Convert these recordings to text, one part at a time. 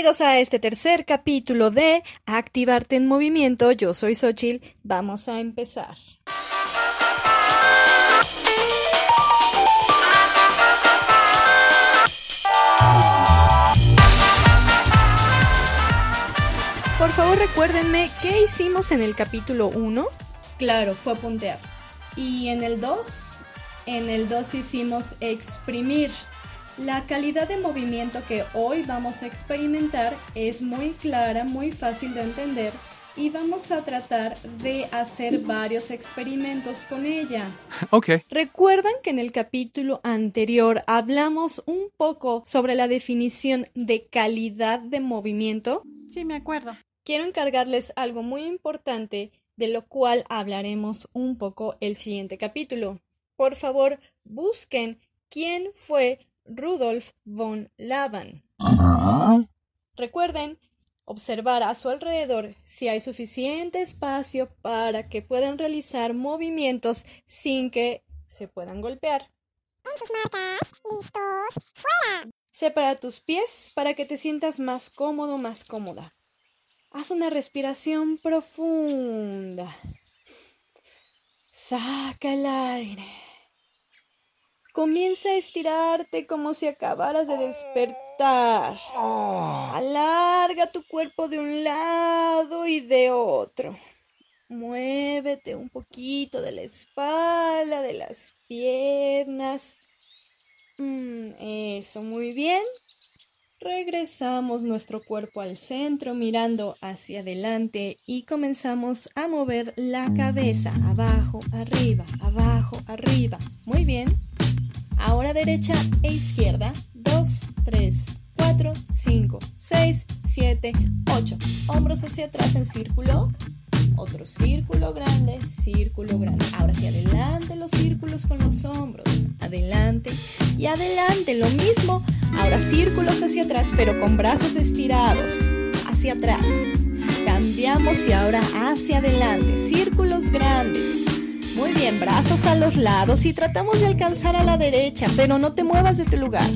Bienvenidos a este tercer capítulo de Activarte en Movimiento. Yo soy Xochil. Vamos a empezar. Por favor, recuérdenme qué hicimos en el capítulo 1. Claro, fue puntear. Y en el 2, en el 2 hicimos exprimir. La calidad de movimiento que hoy vamos a experimentar es muy clara, muy fácil de entender y vamos a tratar de hacer varios experimentos con ella. Ok. ¿Recuerdan que en el capítulo anterior hablamos un poco sobre la definición de calidad de movimiento? Sí, me acuerdo. Quiero encargarles algo muy importante de lo cual hablaremos un poco el siguiente capítulo. Por favor, busquen quién fue Rudolf von Laban. Recuerden observar a su alrededor si hay suficiente espacio para que puedan realizar movimientos sin que se puedan golpear. En sus marcas, listos, fuera. Separa tus pies para que te sientas más cómodo, más cómoda. Haz una respiración profunda. Saca el aire. Comienza a estirarte como si acabaras de despertar. Alarga tu cuerpo de un lado y de otro. Muévete un poquito de la espalda, de las piernas. Mm, eso, muy bien. Regresamos nuestro cuerpo al centro mirando hacia adelante y comenzamos a mover la cabeza abajo, arriba, abajo, arriba. Muy bien. Ahora derecha e izquierda. 2, 3, 4, 5, 6, 7, 8. Hombros hacia atrás en círculo. Otro círculo grande, círculo grande. Ahora hacia adelante los círculos con los hombros. Adelante y adelante. Lo mismo. Ahora círculos hacia atrás, pero con brazos estirados. Hacia atrás. Cambiamos y ahora hacia adelante. Círculos grandes. Muy bien, brazos a los lados y tratamos de alcanzar a la derecha, pero no te muevas de tu lugar.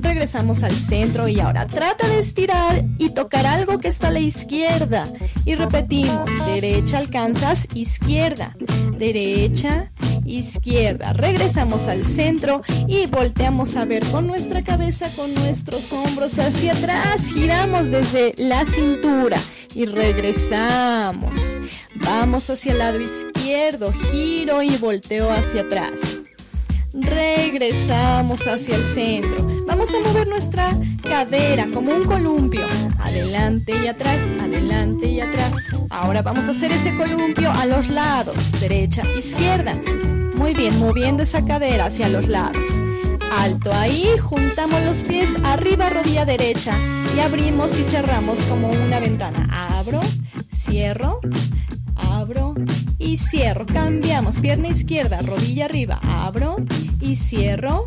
Regresamos al centro y ahora trata de estirar y tocar algo que está a la izquierda. Y repetimos, derecha alcanzas, izquierda, derecha, izquierda. Regresamos al centro y volteamos a ver con nuestra cabeza, con nuestros hombros hacia atrás. Giramos desde la cintura y regresamos. Vamos hacia el lado izquierdo, giro y volteo hacia atrás. Regresamos hacia el centro. Vamos a mover nuestra cadera como un columpio. Adelante y atrás, adelante y atrás. Ahora vamos a hacer ese columpio a los lados, derecha, izquierda. Muy bien, moviendo esa cadera hacia los lados. Alto ahí, juntamos los pies arriba, rodilla derecha y abrimos y cerramos como una ventana. Abro, cierro, abro y cierro. Cambiamos pierna izquierda, rodilla arriba, abro y cierro,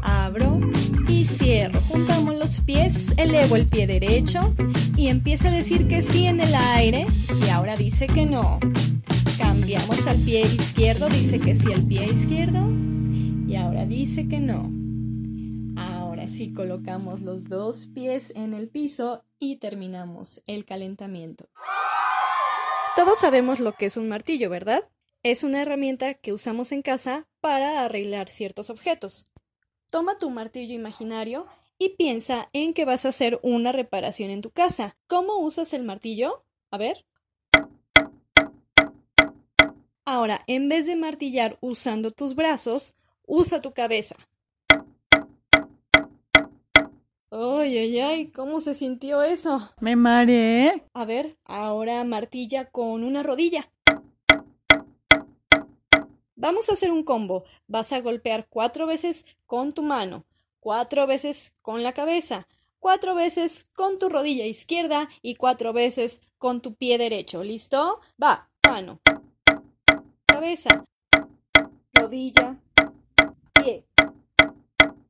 abro y cierro. Juntamos los pies, elevo el pie derecho y empieza a decir que sí en el aire y ahora dice que no. Cambiamos al pie izquierdo, dice que sí al pie izquierdo y ahora dice que no. Ahora sí colocamos los dos pies en el piso y terminamos el calentamiento. Todos sabemos lo que es un martillo, ¿verdad? Es una herramienta que usamos en casa para arreglar ciertos objetos. Toma tu martillo imaginario y piensa en que vas a hacer una reparación en tu casa. ¿Cómo usas el martillo? A ver. Ahora, en vez de martillar usando tus brazos, usa tu cabeza. Ay, ay, ay, ¿cómo se sintió eso? Me mareé. A ver, ahora martilla con una rodilla. Vamos a hacer un combo. Vas a golpear cuatro veces con tu mano, cuatro veces con la cabeza, cuatro veces con tu rodilla izquierda y cuatro veces con tu pie derecho. ¿Listo? Va, mano, cabeza, rodilla, pie.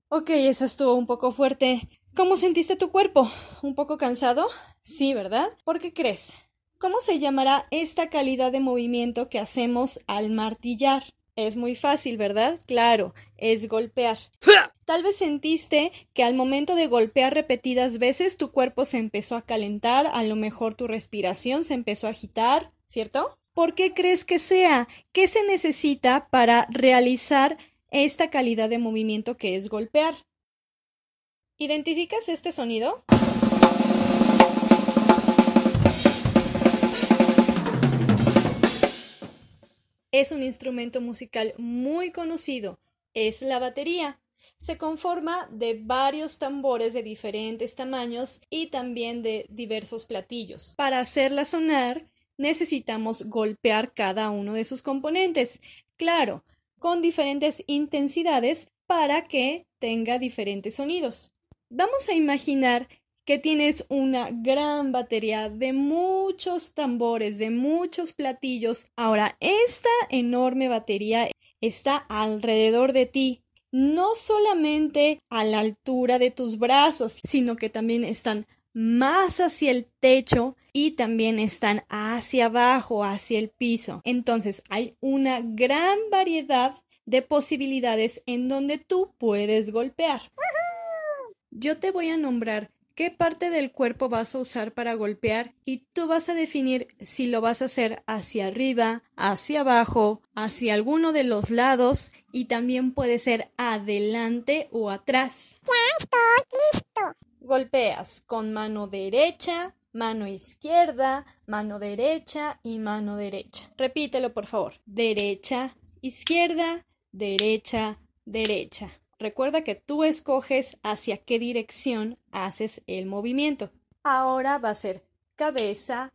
Ok, eso estuvo un poco fuerte. ¿Cómo sentiste tu cuerpo? ¿Un poco cansado? Sí, ¿verdad? ¿Por qué crees? ¿Cómo se llamará esta calidad de movimiento que hacemos al martillar? Es muy fácil, ¿verdad? Claro, es golpear. Tal vez sentiste que al momento de golpear repetidas veces tu cuerpo se empezó a calentar, a lo mejor tu respiración se empezó a agitar, ¿cierto? ¿Por qué crees que sea? ¿Qué se necesita para realizar esta calidad de movimiento que es golpear? ¿Identificas este sonido? Es un instrumento musical muy conocido, es la batería. Se conforma de varios tambores de diferentes tamaños y también de diversos platillos. Para hacerla sonar, necesitamos golpear cada uno de sus componentes, claro, con diferentes intensidades para que tenga diferentes sonidos. Vamos a imaginar que tienes una gran batería de muchos tambores, de muchos platillos. Ahora, esta enorme batería está alrededor de ti, no solamente a la altura de tus brazos, sino que también están más hacia el techo y también están hacia abajo, hacia el piso. Entonces hay una gran variedad de posibilidades en donde tú puedes golpear. Yo te voy a nombrar qué parte del cuerpo vas a usar para golpear y tú vas a definir si lo vas a hacer hacia arriba, hacia abajo, hacia alguno de los lados y también puede ser adelante o atrás. Ya estoy listo. Golpeas con mano derecha, mano izquierda, mano derecha y mano derecha. Repítelo por favor. Derecha, izquierda, derecha, derecha. Recuerda que tú escoges hacia qué dirección haces el movimiento. Ahora va a ser cabeza,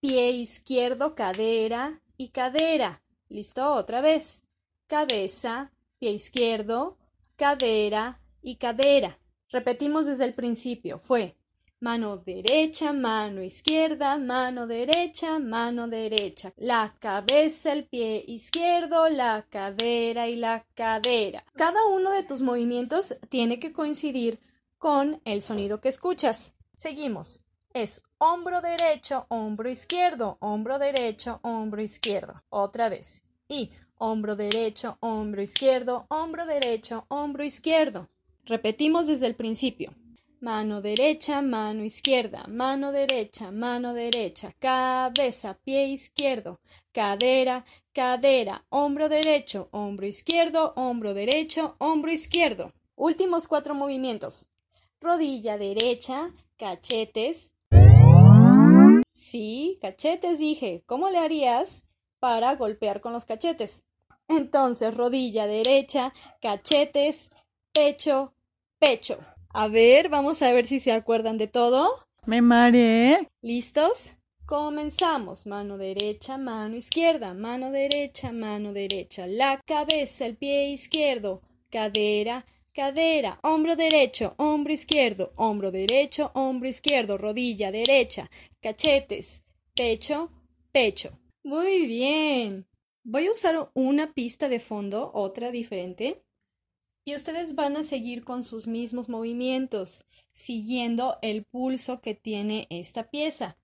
pie izquierdo, cadera y cadera. ¿Listo? Otra vez. Cabeza, pie izquierdo, cadera y cadera. Repetimos desde el principio. Fue mano derecha, mano izquierda, mano derecha, mano derecha. La cabeza, el pie izquierdo, la cadera y la cadera. Cada uno de tus movimientos tiene que coincidir con el sonido que escuchas. Seguimos. Es hombro derecho, hombro izquierdo, hombro derecho, hombro izquierdo. Otra vez. Y hombro derecho, hombro izquierdo, hombro derecho, hombro izquierdo. Repetimos desde el principio. Mano derecha, mano izquierda, mano derecha, mano derecha, cabeza, pie izquierdo, cadera, cadera, hombro derecho, hombro izquierdo, hombro derecho, hombro izquierdo. Últimos cuatro movimientos. Rodilla derecha, cachetes. Sí, cachetes dije. ¿Cómo le harías para golpear con los cachetes? Entonces, rodilla derecha, cachetes, pecho, pecho. A ver, vamos a ver si se acuerdan de todo. Me mareé. ¿Listos? Comenzamos. Mano derecha, mano izquierda, mano derecha, mano derecha. La cabeza, el pie izquierdo, cadera, cadera, hombro derecho, hombro izquierdo, hombro derecho, hombro izquierdo, rodilla derecha, cachetes, pecho, pecho. Muy bien. Voy a usar una pista de fondo, otra diferente y ustedes van a seguir con sus mismos movimientos, siguiendo el pulso que tiene esta pieza.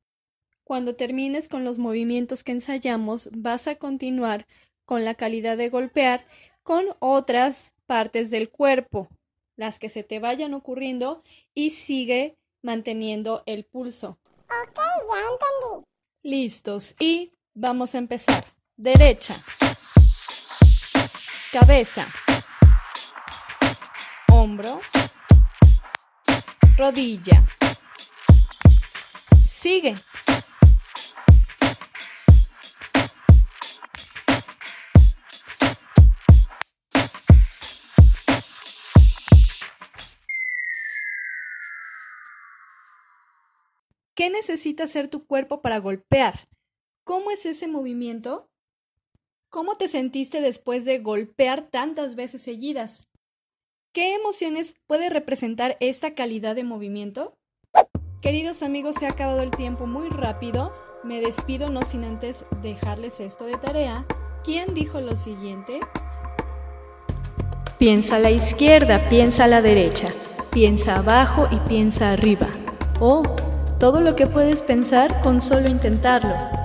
Cuando termines con los movimientos que ensayamos, vas a continuar con la calidad de golpear con otras partes del cuerpo, las que se te vayan ocurriendo, y sigue manteniendo el pulso. Ok, ya entendí. Listos. Y vamos a empezar. Derecha. Cabeza hombro, rodilla. Sigue. ¿Qué necesita hacer tu cuerpo para golpear? ¿Cómo es ese movimiento? ¿Cómo te sentiste después de golpear tantas veces seguidas? ¿Qué emociones puede representar esta calidad de movimiento? Queridos amigos, se ha acabado el tiempo muy rápido. Me despido no sin antes dejarles esto de tarea. ¿Quién dijo lo siguiente? Piensa a la izquierda, piensa a la derecha, piensa abajo y piensa arriba. Oh, todo lo que puedes pensar con solo intentarlo.